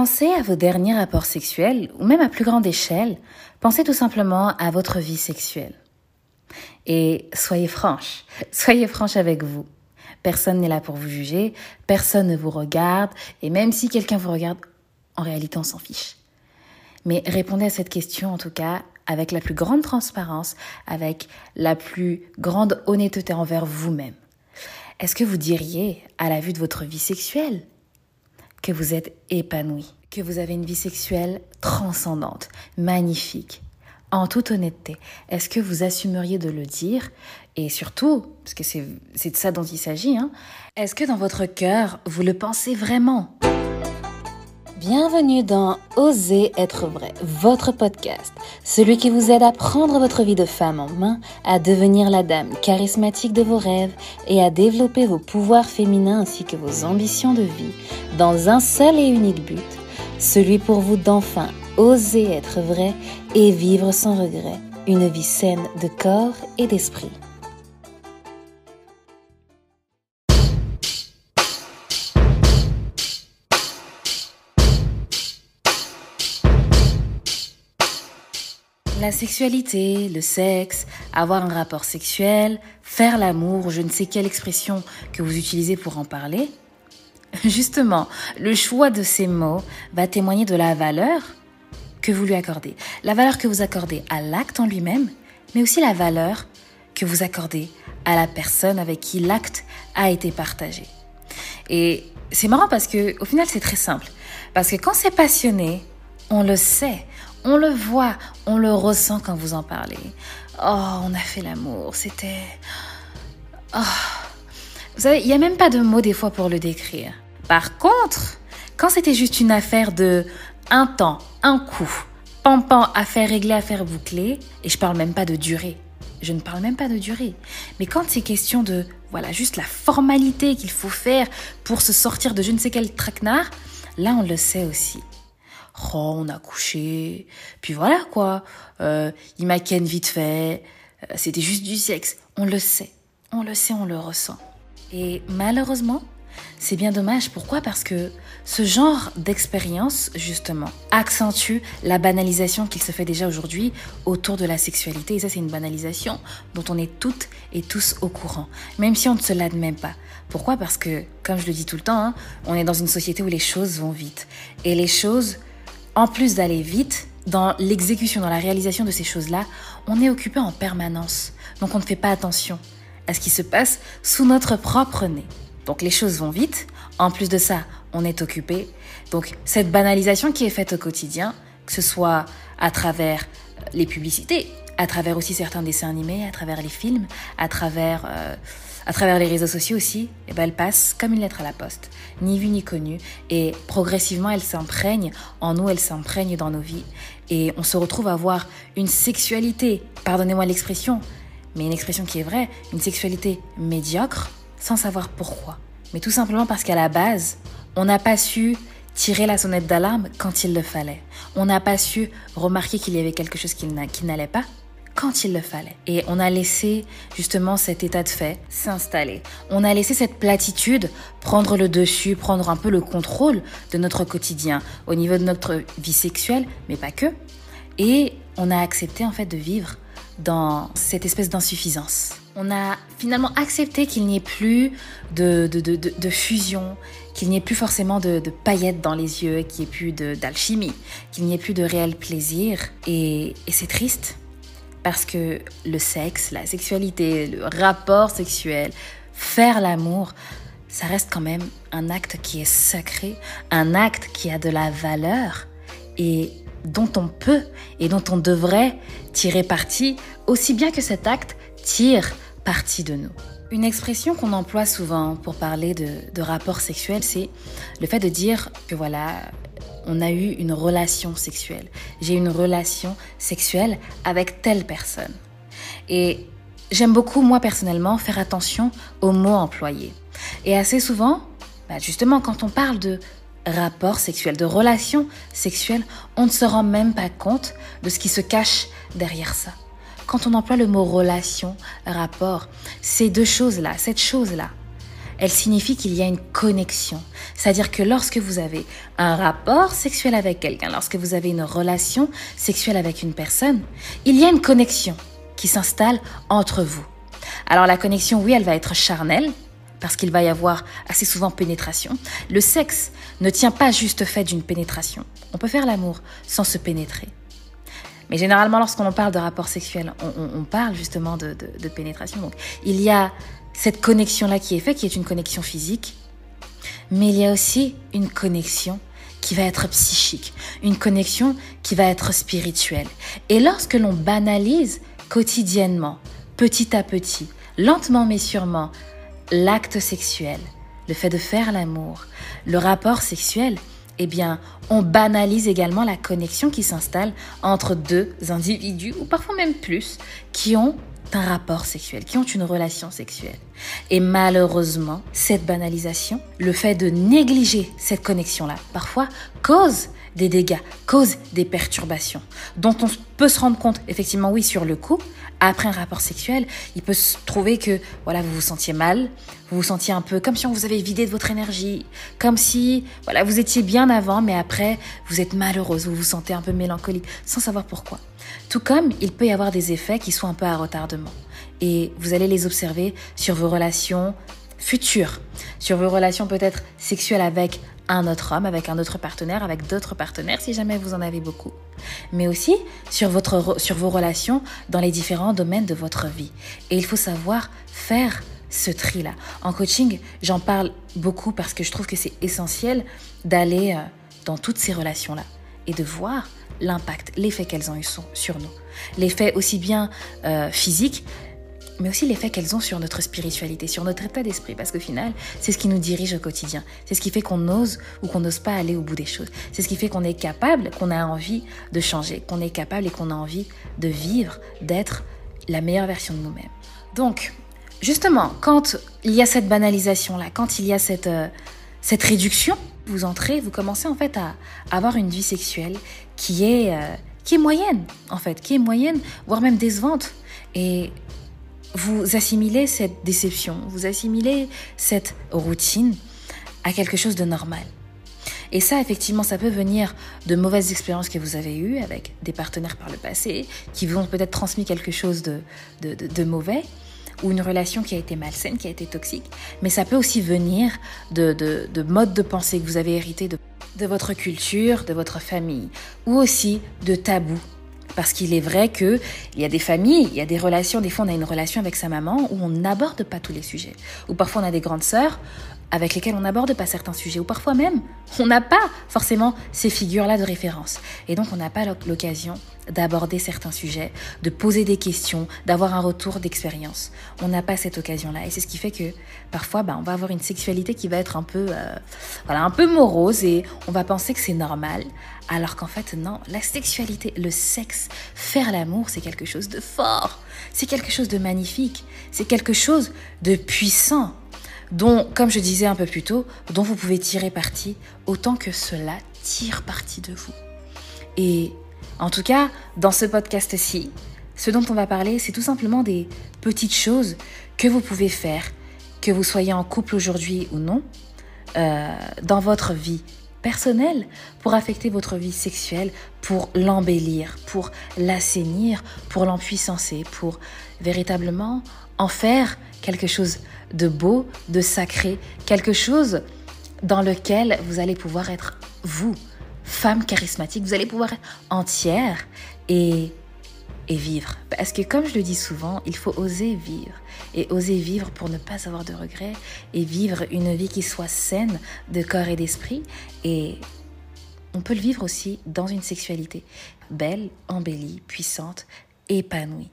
Pensez à vos derniers rapports sexuels, ou même à plus grande échelle, pensez tout simplement à votre vie sexuelle. Et soyez franche, soyez franche avec vous. Personne n'est là pour vous juger, personne ne vous regarde, et même si quelqu'un vous regarde, en réalité on s'en fiche. Mais répondez à cette question en tout cas avec la plus grande transparence, avec la plus grande honnêteté envers vous-même. Est-ce que vous diriez, à la vue de votre vie sexuelle, que vous êtes épanoui, que vous avez une vie sexuelle transcendante, magnifique. En toute honnêteté, est-ce que vous assumeriez de le dire? Et surtout, parce que c'est de ça dont il s'agit, hein, est-ce que dans votre cœur, vous le pensez vraiment? Bienvenue dans Oser être vrai, votre podcast, celui qui vous aide à prendre votre vie de femme en main, à devenir la dame charismatique de vos rêves et à développer vos pouvoirs féminins ainsi que vos ambitions de vie dans un seul et unique but, celui pour vous d'enfin oser être vrai et vivre sans regret une vie saine de corps et d'esprit. La sexualité, le sexe, avoir un rapport sexuel, faire l'amour, je ne sais quelle expression que vous utilisez pour en parler. Justement, le choix de ces mots va témoigner de la valeur que vous lui accordez. La valeur que vous accordez à l'acte en lui-même, mais aussi la valeur que vous accordez à la personne avec qui l'acte a été partagé. Et c'est marrant parce que au final c'est très simple. Parce que quand c'est passionné, on le sait, on le voit, on le ressent quand vous en parlez. Oh, on a fait l'amour, c'était... Oh. Vous savez, il n'y a même pas de mots des fois pour le décrire. Par contre, quand c'était juste une affaire de un temps, un coup, pampan, affaire réglée, affaire bouclée, et je parle même pas de durée. Je ne parle même pas de durée. Mais quand c'est question de, voilà, juste la formalité qu'il faut faire pour se sortir de je ne sais quel traquenard, là on le sait aussi oh, on a couché, puis voilà quoi, euh, il m'a ken vite fait, euh, c'était juste du sexe. On le sait, on le sait, on le ressent. Et malheureusement, c'est bien dommage. Pourquoi? Parce que ce genre d'expérience, justement, accentue la banalisation qu'il se fait déjà aujourd'hui autour de la sexualité. Et ça, c'est une banalisation dont on est toutes et tous au courant, même si on ne se l'admet pas. Pourquoi? Parce que, comme je le dis tout le temps, hein, on est dans une société où les choses vont vite. Et les choses en plus d'aller vite, dans l'exécution, dans la réalisation de ces choses-là, on est occupé en permanence. Donc on ne fait pas attention à ce qui se passe sous notre propre nez. Donc les choses vont vite. En plus de ça, on est occupé. Donc cette banalisation qui est faite au quotidien, que ce soit à travers les publicités, à travers aussi certains dessins animés, à travers les films, à travers, euh, à travers les réseaux sociaux aussi, eh ben elle passe comme une lettre à la poste, ni vue ni connue, et progressivement elle s'imprègne en nous, elle s'imprègne dans nos vies, et on se retrouve à avoir une sexualité, pardonnez-moi l'expression, mais une expression qui est vraie, une sexualité médiocre, sans savoir pourquoi. Mais tout simplement parce qu'à la base, on n'a pas su tirer la sonnette d'alarme quand il le fallait. On n'a pas su remarquer qu'il y avait quelque chose qui n'allait pas quand il le fallait. Et on a laissé justement cet état de fait s'installer. On a laissé cette platitude prendre le dessus, prendre un peu le contrôle de notre quotidien au niveau de notre vie sexuelle, mais pas que. Et on a accepté en fait de vivre dans cette espèce d'insuffisance. On a finalement accepté qu'il n'y ait plus de, fusion, qu'il n'y ait plus forcément de, paillettes dans les yeux, qu'il n'y ait plus d'alchimie, qu'il n'y ait plus de réel plaisir. Et c'est triste parce que le sexe, la sexualité, le rapport sexuel, faire l'amour, ça reste quand même un acte qui est sacré, un acte qui a de la valeur et dont on peut et dont on devrait tirer parti aussi bien que cet acte tire parti de nous. Une expression qu'on emploie souvent pour parler de, de rapport sexuel, c'est le fait de dire que voilà, on a eu une relation sexuelle. J'ai une relation sexuelle avec telle personne. Et j'aime beaucoup, moi personnellement, faire attention aux mots employés. Et assez souvent, bah, justement, quand on parle de rapport sexuel, de relation sexuelle, on ne se rend même pas compte de ce qui se cache derrière ça. Quand on emploie le mot relation, rapport, ces deux choses-là, cette chose-là, elle signifie qu'il y a une connexion. C'est-à-dire que lorsque vous avez un rapport sexuel avec quelqu'un, lorsque vous avez une relation sexuelle avec une personne, il y a une connexion qui s'installe entre vous. Alors la connexion, oui, elle va être charnelle, parce qu'il va y avoir assez souvent pénétration. Le sexe ne tient pas juste fait d'une pénétration. On peut faire l'amour sans se pénétrer. Mais généralement, lorsqu'on parle de rapport sexuel, on, parle justement de, de, pénétration. Donc, il y a cette connexion-là qui est faite, qui est une connexion physique, mais il y a aussi une connexion qui va être psychique, une connexion qui va être spirituelle. Et lorsque l'on banalise quotidiennement, petit à petit, lentement mais sûrement, l'acte sexuel, le fait de faire l'amour, le rapport sexuel, eh bien, on banalise également la connexion qui s'installe entre deux individus, ou parfois même plus, qui ont un rapport sexuel, qui ont une relation sexuelle. Et malheureusement, cette banalisation, le fait de négliger cette connexion-là, parfois cause des dégâts, cause des perturbations, dont on peut se rendre compte, effectivement, oui, sur le coup, après un rapport sexuel, il peut se trouver que voilà, vous vous sentiez mal, vous vous sentiez un peu comme si on vous avait vidé de votre énergie, comme si voilà, vous étiez bien avant, mais après, vous êtes malheureuse, vous vous sentez un peu mélancolique, sans savoir pourquoi. Tout comme il peut y avoir des effets qui sont un peu à retardement. Et vous allez les observer sur vos relations futures, sur vos relations peut-être sexuelles avec un autre homme, avec un autre partenaire, avec d'autres partenaires si jamais vous en avez beaucoup. Mais aussi sur, votre, sur vos relations dans les différents domaines de votre vie. Et il faut savoir faire ce tri-là. En coaching, j'en parle beaucoup parce que je trouve que c'est essentiel d'aller euh, dans toutes ces relations-là et de voir l'impact, l'effet qu'elles ont eu sur nous. L'effet aussi bien euh, physique, mais aussi l'effet qu'elles ont sur notre spiritualité, sur notre état d'esprit, parce qu'au final, c'est ce qui nous dirige au quotidien. C'est ce qui fait qu'on ose ou qu'on n'ose pas aller au bout des choses. C'est ce qui fait qu'on est capable, qu'on a envie de changer, qu'on est capable et qu'on a envie de vivre, d'être la meilleure version de nous-mêmes. Donc, justement, quand il y a cette banalisation-là, quand il y a cette, euh, cette réduction, vous entrez, vous commencez en fait à avoir une vie sexuelle qui est, euh, qui est moyenne, en fait, qui est moyenne, voire même décevante. Et vous assimilez cette déception, vous assimilez cette routine à quelque chose de normal. Et ça, effectivement, ça peut venir de mauvaises expériences que vous avez eues avec des partenaires par le passé, qui vous ont peut-être transmis quelque chose de, de, mauvais, ou une relation qui a été malsaine, qui a été toxique. Mais ça peut aussi venir de, de modes de pensée que vous avez hérité de, de votre culture, de votre famille, ou aussi de tabous parce qu'il est vrai qu'il y a des familles, il y a des relations, des fois on a une relation avec sa maman où on n'aborde pas tous les sujets. Ou parfois on a des grandes sœurs avec lesquelles on n'aborde pas certains sujets. Ou parfois même, on n'a pas forcément ces figures-là de référence. Et donc on n'a pas l'occasion d'aborder certains sujets, de poser des questions, d'avoir un retour d'expérience. On n'a pas cette occasion-là. Et c'est ce qui fait que parfois, bah, on va avoir une sexualité qui va être un peu, euh, voilà, un peu morose et on va penser que c'est normal. Alors qu'en fait, non, la sexualité, le sexe, faire l'amour, c'est quelque chose de fort. C'est quelque chose de magnifique. C'est quelque chose de puissant dont, comme je disais un peu plus tôt, dont vous pouvez tirer parti autant que cela tire parti de vous. Et en tout cas, dans ce podcast-ci, ce dont on va parler, c'est tout simplement des petites choses que vous pouvez faire, que vous soyez en couple aujourd'hui ou non, euh, dans votre vie personnelle, pour affecter votre vie sexuelle, pour l'embellir, pour l'assainir, pour l'empuissancer, pour véritablement en faire quelque chose de beau, de sacré, quelque chose dans lequel vous allez pouvoir être vous, femme charismatique, vous allez pouvoir être entière et, et vivre. Parce que comme je le dis souvent, il faut oser vivre. Et oser vivre pour ne pas avoir de regrets et vivre une vie qui soit saine de corps et d'esprit. Et on peut le vivre aussi dans une sexualité belle, embellie, puissante, épanouie.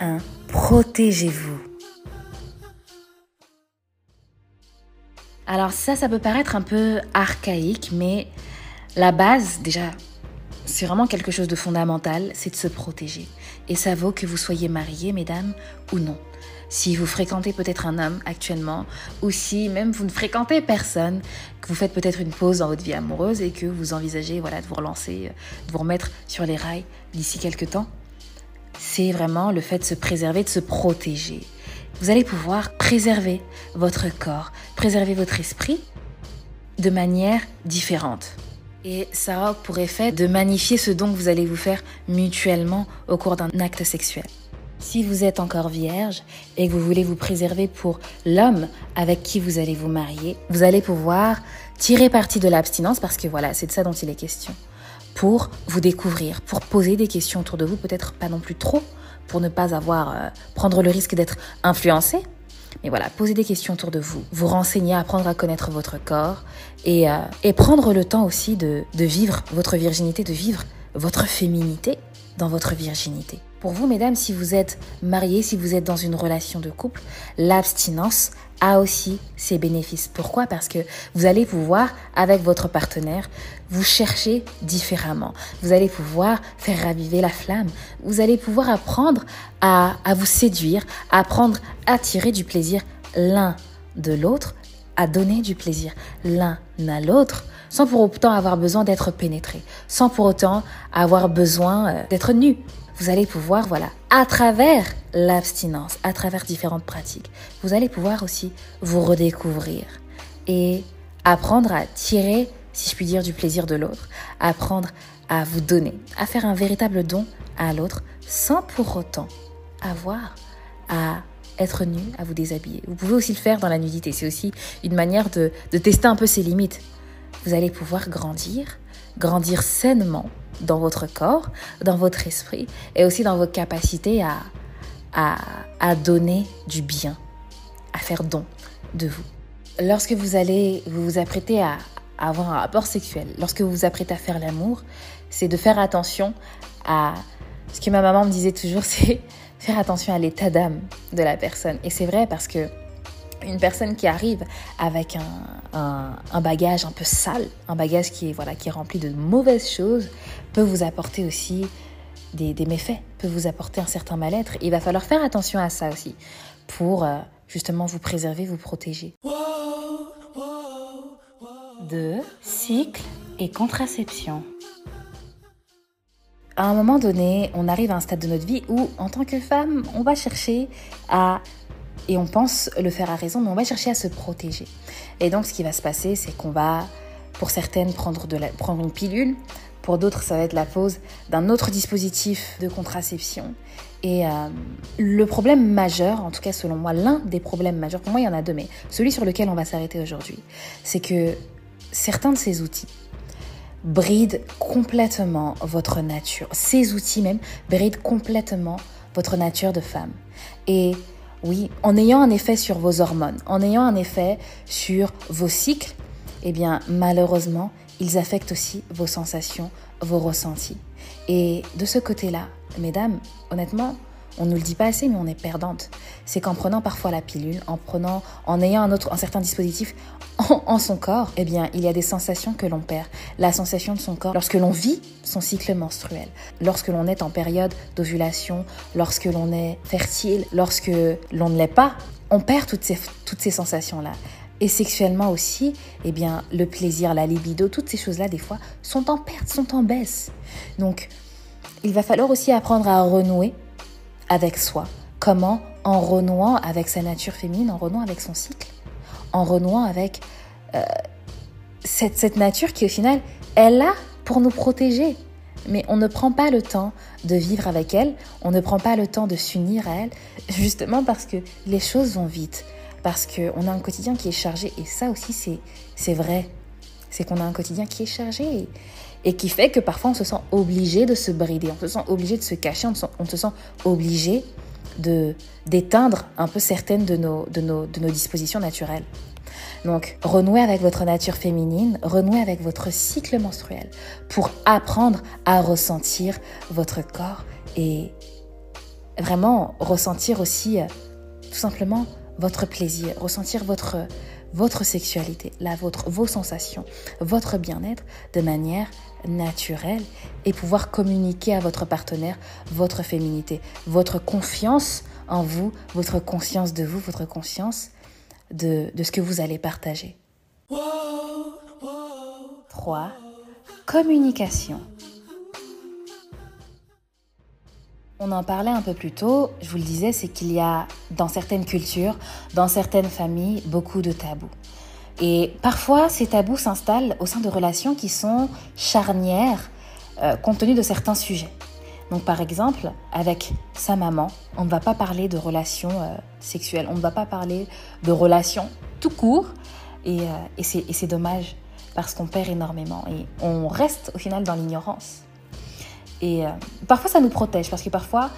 1. Protégez-vous. Alors ça, ça peut paraître un peu archaïque, mais la base, déjà, c'est vraiment quelque chose de fondamental, c'est de se protéger. Et ça vaut que vous soyez marié, mesdames, ou non. Si vous fréquentez peut-être un homme actuellement, ou si même vous ne fréquentez personne, que vous faites peut-être une pause dans votre vie amoureuse et que vous envisagez voilà, de vous relancer, de vous remettre sur les rails d'ici quelques temps, c'est vraiment le fait de se préserver, de se protéger. vous allez pouvoir préserver votre corps, préserver votre esprit de manière différente. Et ça aura pour effet de magnifier ce don que vous allez vous faire mutuellement au cours d'un acte sexuel. Si vous êtes encore vierge et que vous voulez vous préserver pour l'homme avec qui vous allez vous marier, vous allez pouvoir tirer parti de l'abstinence parce que voilà, c'est de ça dont il est question. Pour vous découvrir, pour poser des questions autour de vous, peut-être pas non plus trop, pour ne pas avoir euh, prendre le risque d'être influencé. Mais voilà, poser des questions autour de vous, vous renseigner, apprendre à connaître votre corps et, euh, prendre le temps aussi de, de vivre votre virginité, de vivre votre féminité dans votre virginité. Pour vous, mesdames, si vous êtes mariées, si vous êtes dans une relation de couple, l'abstinence a aussi ses bénéfices. Pourquoi? Parce que vous allez pouvoir, avec votre partenaire, vous chercher différemment. Vous allez pouvoir faire raviver la flamme. Vous allez pouvoir apprendre à, à vous séduire, apprendre à tirer du plaisir l'un de l'autre, à donner du plaisir l'un à l'autre, sans pour autant avoir besoin d'être pénétré, sans pour autant avoir besoin euh, d'être nu. Vous allez pouvoir, voilà, à travers l'abstinence, à travers différentes pratiques, vous allez pouvoir aussi vous redécouvrir et apprendre à tirer, si je puis dire, du plaisir de l'autre, apprendre à vous donner, à faire un véritable don à l'autre sans pour autant avoir à être nu, à vous déshabiller. Vous pouvez aussi le faire dans la nudité. C'est aussi une manière de, tester un peu ses limites. Vous allez pouvoir grandir, grandir sainement dans votre corps, dans votre esprit et aussi dans vos capacités à, à, à donner du bien, à faire don de vous. Lorsque vous allez vous, vous apprêter à avoir un rapport sexuel, lorsque vous vous apprêtez à faire l'amour, c'est de faire attention à ce que ma maman me disait toujours, c'est faire attention à l'état d'âme de la personne. Et c'est vrai parce que une personne qui arrive avec un, un, bagage un peu sale, un bagage qui est, voilà, qui est rempli de mauvaises choses, peut vous apporter aussi des, des méfaits, peut vous apporter un certain mal-être. Il va falloir faire attention à ça aussi pour euh, justement vous préserver, vous protéger. De cycle et contraception. À un moment donné, on arrive à un stade de notre vie où, en tant que femme, on va chercher à et on pense le faire à raison, mais on va chercher à se protéger. Et donc, ce qui va se passer, c'est qu'on va, pour certaines, prendre, une pilule. Pour d'autres, ça va être la pose d'un autre dispositif de contraception. Et euh, le problème majeur, en tout cas selon moi, l'un des problèmes majeurs, pour moi il y en a deux, mais celui sur lequel on va s'arrêter aujourd'hui, c'est que certains de ces outils brident complètement votre nature. Ces outils même brident complètement votre nature de femme. Et oui, en ayant un effet sur vos hormones, en ayant un effet sur vos cycles, eh bien malheureusement, ils affectent aussi vos sensations, vos ressentis. Et de ce côté-là, mesdames, honnêtement, on ne nous le dit pas assez, mais on est perdante. C'est qu'en prenant parfois la pilule, en prenant, en ayant un autre, un certain dispositif en, son corps, eh bien, il y a des sensations que l'on perd. La sensation de son corps lorsque l'on vit son cycle menstruel, lorsque l'on est en période d'ovulation, lorsque l'on est fertile, lorsque l'on ne l'est pas, on perd toutes ces, toutes ces sensations-là. Et sexuellement aussi, eh bien, le plaisir, la libido, toutes ces choses-là, des fois, sont en perte, sont en baisse. Donc, il va falloir aussi apprendre à renouer avec soi. Comment? En renouant avec sa nature féminine, en renouant avec son cycle, en renouant avec euh, cette, nature qui au final est là pour nous protéger. Mais on ne prend pas le temps de vivre avec elle, on ne prend pas le temps de s'unir à elle, justement parce que les choses vont vite, parce qu'on a un quotidien qui est chargé, et ça aussi c'est vrai, c'est qu'on a un quotidien qui est chargé. Et qui fait que parfois on se sent obligé de se brider, on se sent obligé de se cacher, on se sent obligé de d'éteindre un peu certaines de nos, de, nos, de nos dispositions naturelles. Donc, renouez avec votre nature féminine, renouez avec votre cycle menstruel pour apprendre à ressentir votre corps et vraiment ressentir aussi euh, tout simplement votre plaisir, ressentir votre, votre sexualité, la vôtre, vos sensations, votre bien-être de manière naturelle et pouvoir communiquer à votre partenaire votre féminité, votre confiance en vous, votre conscience de vous, votre conscience de, de ce que vous allez partager. 3. Communication. On en parlait un peu plus tôt, je vous le disais, c'est qu'il y a dans certaines cultures, dans certaines familles, beaucoup de tabous. Et parfois, ces tabous s'installent au sein de relations qui sont charnières euh, compte tenu de certains sujets. Donc par exemple, avec sa maman, on ne va pas parler de relations euh, sexuelles, on ne va pas parler de relations tout court, et, euh, et c'est dommage parce qu'on perd énormément et on reste au final dans l'ignorance. Et parfois, ça nous protège parce que parfois,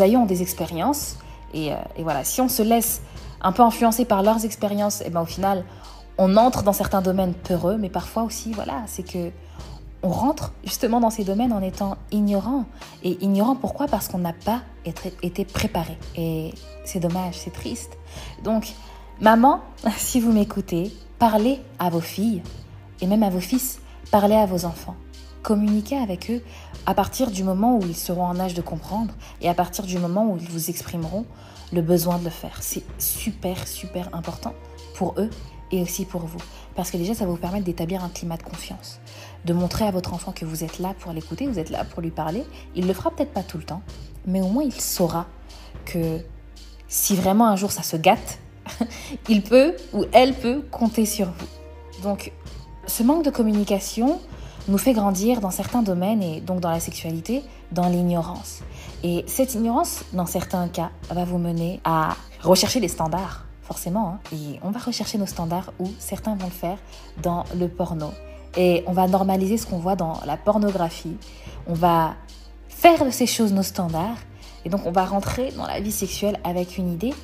aïeux ont des expériences. Et, et, voilà, si on se laisse un peu influencer par leurs expériences, et eh ben au final, on entre dans certains domaines peureux. Mais parfois aussi, voilà, c'est que on rentre justement dans ces domaines en étant ignorant. Et ignorant pourquoi? Parce qu'on n'a pas été préparé. Et c'est dommage, c'est triste. Donc, maman, si vous m'écoutez, parlez à vos filles et même à vos fils, parlez à vos enfants. Communiquez avec eux à partir du moment où ils seront en âge de comprendre et à partir du moment où ils vous exprimeront le besoin de le faire. C'est super, super important pour eux et aussi pour vous. Parce que déjà, ça va vous permettre d'établir un climat de confiance, de montrer à votre enfant que vous êtes là pour l'écouter, vous êtes là pour lui parler. Il le fera peut-être pas tout le temps, mais au moins il saura que si vraiment un jour ça se gâte, il peut ou elle peut compter sur vous. Donc, ce manque de communication, nous fait grandir dans certains domaines et donc dans la sexualité, dans l'ignorance. Et cette ignorance, dans certains cas, va vous mener à rechercher des standards, forcément. Hein. Et on va rechercher nos standards où certains vont le faire dans le porno. Et on va normaliser ce qu'on voit dans la pornographie. On va faire de ces choses nos standards. Et donc on va rentrer dans la vie sexuelle avec une idée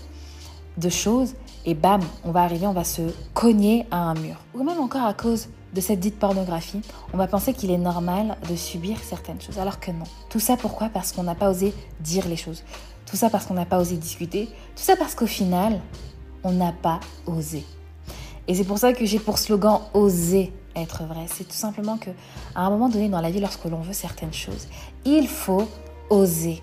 de choses. Et bam, on va arriver, on va se cogner à un mur. Ou même encore à cause de cette dite pornographie, on va penser qu'il est normal de subir certaines choses, alors que non. Tout ça pourquoi? Parce qu'on n'a pas osé dire les choses. Tout ça parce qu'on n'a pas osé discuter. Tout ça parce qu'au final, on n'a pas osé. Et c'est pour ça que j'ai pour slogan oser être vrai. C'est tout simplement que à un moment donné dans la vie, lorsque l'on veut certaines choses, il faut oser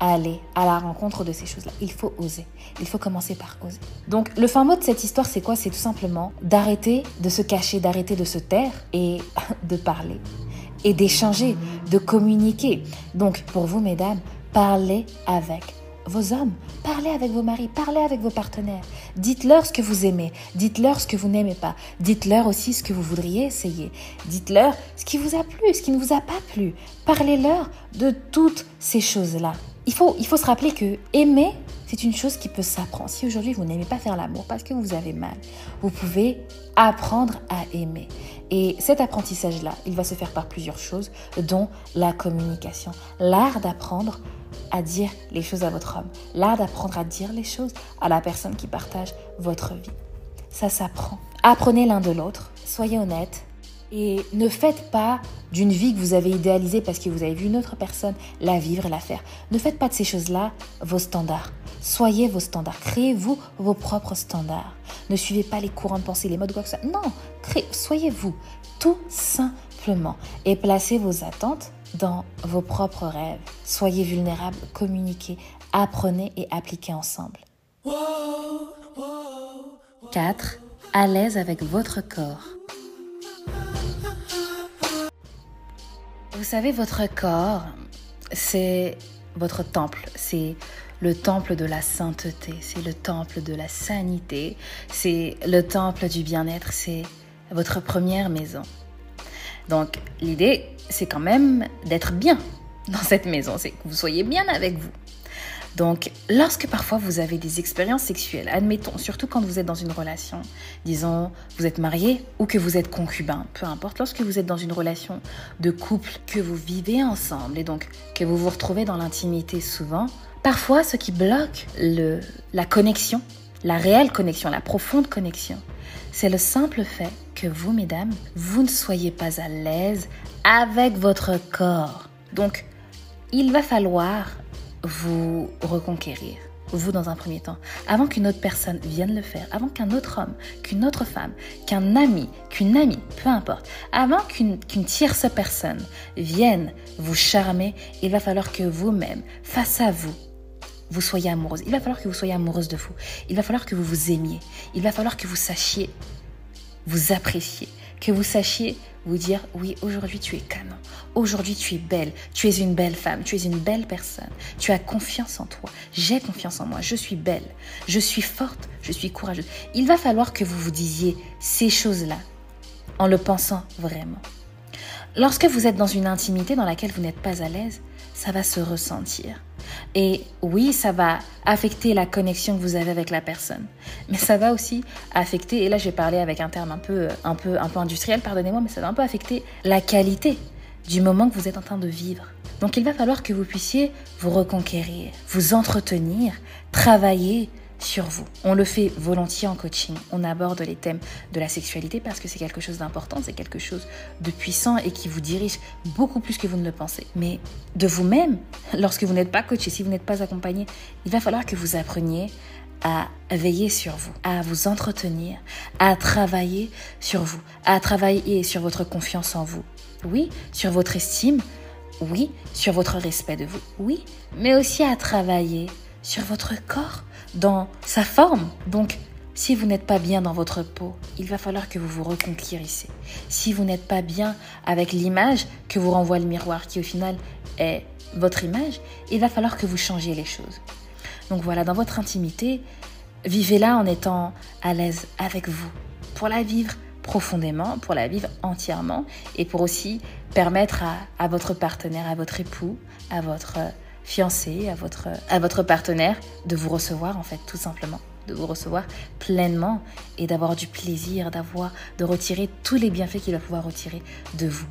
aller à la rencontre de ces choses-là. Il faut oser. Il faut commencer par oser. Donc le fin mot de cette histoire, c'est quoi? C'est tout simplement d'arrêter de se cacher, d'arrêter de se taire et de parler. Et d'échanger, de communiquer. Donc pour vous, mesdames, parlez avec vos hommes, parlez avec vos maris, parlez avec vos partenaires. Dites-leur ce que vous aimez, dites-leur ce que vous n'aimez pas, dites-leur aussi ce que vous voudriez essayer, dites-leur ce qui vous a plu, ce qui ne vous a pas plu. Parlez-leur de toutes ces choses-là il faut, il faut se rappeler que aimer, c'est une chose qui peut s'apprendre. Si aujourd'hui vous n'aimez pas faire l'amour parce que vous avez mal, vous pouvez apprendre à aimer. Et cet apprentissage-là, il va se faire par plusieurs choses, dont la communication. L'art d'apprendre à dire les choses à votre homme. L'art d'apprendre à dire les choses à la personne qui partage votre vie. Ça s'apprend. Apprenez l'un de l'autre. Soyez honnête. Et ne faites pas d'une vie que vous avez idéalisée parce que vous avez vu une autre personne la vivre et la faire. Ne faites pas de ces choses-là vos standards. Soyez vos standards. Créez-vous vos propres standards. Ne suivez pas les courants de pensée, les modes quoi que ce soit. Non, soyez vous, tout simplement. Et placez vos attentes dans vos propres rêves. Soyez vulnérables, communiquez, apprenez et appliquez ensemble. 4. À l'aise avec votre corps. Vous savez, votre corps, c'est votre temple, c'est le temple de la sainteté, c'est le temple de la sanité, c'est le temple du bien-être, c'est votre première maison. Donc l'idée, c'est quand même d'être bien dans cette maison, c'est que vous soyez bien avec vous. Donc, lorsque parfois vous avez des expériences sexuelles, admettons, surtout quand vous êtes dans une relation, disons, vous êtes marié ou que vous êtes concubin, peu importe, lorsque vous êtes dans une relation de couple, que vous vivez ensemble et donc que vous vous retrouvez dans l'intimité souvent, parfois ce qui bloque la connexion, la réelle connexion, la profonde connexion, c'est le simple fait que vous, mesdames, vous ne soyez pas à l'aise avec votre corps. Donc, il va falloir vous reconquérir, vous dans un premier temps, avant qu'une autre personne vienne le faire, avant qu'un autre homme, qu'une autre femme, qu'un ami, qu'une amie, peu importe, avant qu'une tierce personne vienne vous charmer, il va falloir que vous-même, face à vous, vous soyez amoureuse. Il va falloir que vous soyez amoureuse de vous. Il va falloir que vous vous aimiez. Il va falloir que vous sachiez vous apprécier, que vous sachiez vous dire oui, aujourd'hui tu es canon, aujourd'hui tu es belle, tu es une belle femme, tu es une belle personne, tu as confiance en toi, j'ai confiance en moi, je suis belle, je suis forte, je suis courageuse. Il va falloir que vous vous disiez ces choses-là en le pensant vraiment. Lorsque vous êtes dans une intimité dans laquelle vous n'êtes pas à l'aise, ça va se ressentir. Et oui, ça va affecter la connexion que vous avez avec la personne. Mais ça va aussi affecter, et là j'ai parlé avec un terme un peu, un peu, un peu industriel, pardonnez-moi, mais ça va un peu affecter la qualité du moment que vous êtes en train de vivre. Donc il va falloir que vous puissiez vous reconquérir, vous entretenir, travailler sur vous. On le fait volontiers en coaching. On aborde les thèmes de la sexualité parce que c'est quelque chose d'important, c'est quelque chose de puissant et qui vous dirige beaucoup plus que vous ne le pensez. Mais de vous-même, lorsque vous n'êtes pas coaché, si vous n'êtes pas accompagné, il va falloir que vous appreniez à veiller sur vous, à vous entretenir, à travailler sur vous, à travailler sur votre confiance en vous. Oui, sur votre estime, oui, sur votre respect de vous, oui, mais aussi à travailler sur votre corps, dans sa forme. Donc, si vous n'êtes pas bien dans votre peau, il va falloir que vous vous reconquérissez. Si vous n'êtes pas bien avec l'image que vous renvoie le miroir, qui au final est votre image, il va falloir que vous changiez les choses. Donc voilà, dans votre intimité, vivez-la en étant à l'aise avec vous, pour la vivre profondément, pour la vivre entièrement, et pour aussi permettre à, à votre partenaire, à votre époux, à votre fiancé, à votre, à votre partenaire, de vous recevoir en fait, tout simplement de vous recevoir pleinement et d'avoir du plaisir, d'avoir, de retirer tous les bienfaits qu'il va pouvoir retirer de vous.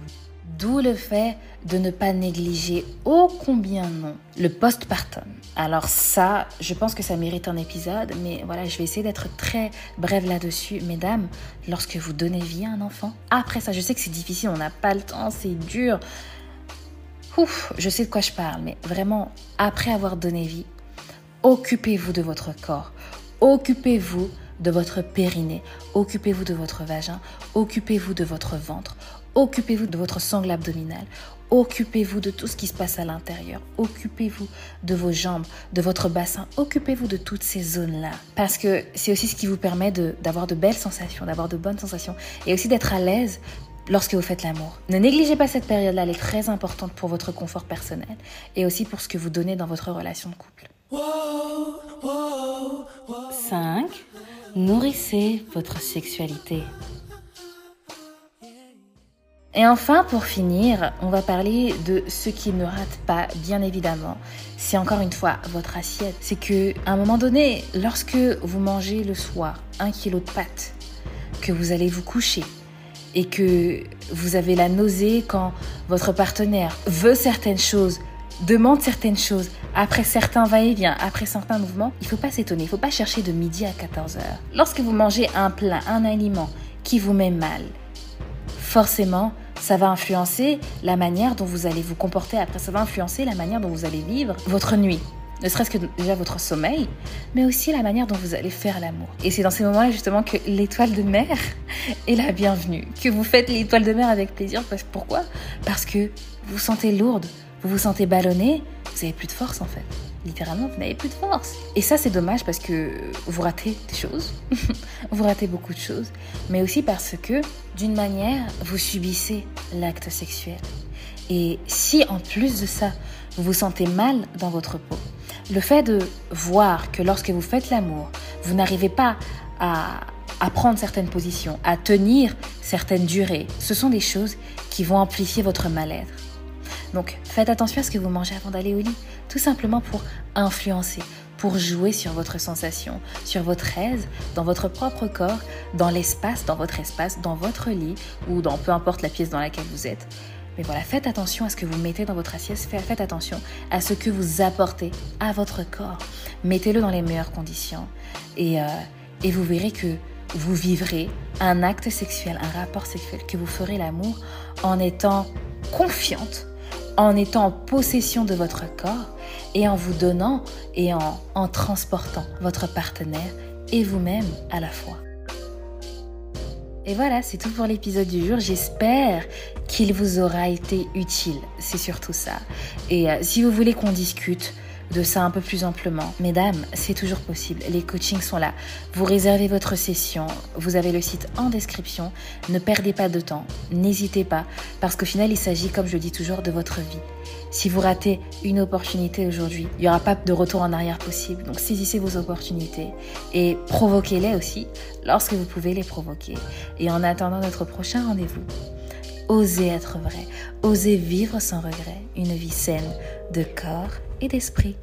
D'où le fait de ne pas négliger ô combien non le postpartum. Alors ça, je pense que ça mérite un épisode, mais voilà, je vais essayer d'être très brève là-dessus. Mesdames, lorsque vous donnez vie à un enfant, après ça, je sais que c'est difficile, on n'a pas le temps, c'est dur, Ouf, je sais de quoi je parle, mais vraiment, après avoir donné vie, occupez-vous de votre corps, occupez-vous de votre périnée, occupez-vous de votre vagin, occupez-vous de votre ventre, occupez-vous de votre sangle abdominale, occupez-vous de tout ce qui se passe à l'intérieur, occupez-vous de vos jambes, de votre bassin, occupez-vous de toutes ces zones-là. Parce que c'est aussi ce qui vous permet d'avoir de belles sensations, d'avoir de bonnes sensations et aussi d'être à l'aise lorsque vous faites l'amour. Ne négligez pas cette période-là, elle est très importante pour votre confort personnel et aussi pour ce que vous donnez dans votre relation de couple. 5. Nourrissez votre sexualité. Et enfin, pour finir, on va parler de ce qui ne rate pas, bien évidemment. C'est encore une fois votre assiette. C'est que, à un moment donné, lorsque vous mangez le soir un kilo de pâtes, que vous allez vous coucher, et que vous avez la nausée quand votre partenaire veut certaines choses, demande certaines choses, après certains va-et-vient, après certains mouvements, il ne faut pas s'étonner, il ne faut pas chercher de midi à 14 heures. Lorsque vous mangez un plat, un aliment qui vous met mal, forcément, ça va influencer la manière dont vous allez vous comporter après, ça va influencer la manière dont vous allez vivre votre nuit ne serait-ce que déjà votre sommeil, mais aussi la manière dont vous allez faire l'amour. Et c'est dans ces moments-là justement que l'étoile de mer est la bienvenue, que vous faites l'étoile de mer avec plaisir. Pourquoi? Parce que vous vous sentez lourde, vous vous sentez ballonné, vous n'avez plus de force en fait. Littéralement, vous n'avez plus de force. Et ça, c'est dommage parce que vous ratez des choses, vous ratez beaucoup de choses, mais aussi parce que, d'une manière, vous subissez l'acte sexuel. Et si en plus de ça, vous vous sentez mal dans votre peau, le fait de voir que lorsque vous faites l'amour, vous n'arrivez pas à, prendre certaines positions, à tenir certaines durées, ce sont des choses qui vont amplifier votre mal-être. Donc faites attention à ce que vous mangez avant d'aller au lit, tout simplement pour influencer, pour jouer sur votre sensation, sur votre aise, dans votre propre corps, dans l'espace, dans votre espace, dans votre lit ou dans peu importe la pièce dans laquelle vous êtes. Mais voilà, faites attention à ce que vous mettez dans votre assiette, faites attention à ce que vous apportez à votre corps. Mettez-le dans les meilleures conditions et, euh, et vous verrez que vous vivrez un acte sexuel, un rapport sexuel, que vous ferez l'amour en étant confiante, en étant en possession de votre corps et en vous donnant et en transportant votre partenaire et vous-même à la fois. Et voilà, c'est tout pour l'épisode du jour. J'espère qu'il vous aura été utile. C'est surtout ça. Et euh, si vous voulez qu'on discute, de ça un peu plus amplement. Mesdames, c'est toujours possible. Les coachings sont là. Vous réservez votre session. Vous avez le site en description. Ne perdez pas de temps. N'hésitez pas. Parce qu'au final, il s'agit, comme je le dis toujours, de votre vie. Si vous ratez une opportunité aujourd'hui, il n'y aura pas de retour en arrière possible. Donc saisissez vos opportunités et provoquez-les aussi lorsque vous pouvez les provoquer. Et en attendant notre prochain rendez-vous, osez être vrai, osez vivre sans regret une vie saine de corps et d'esprit.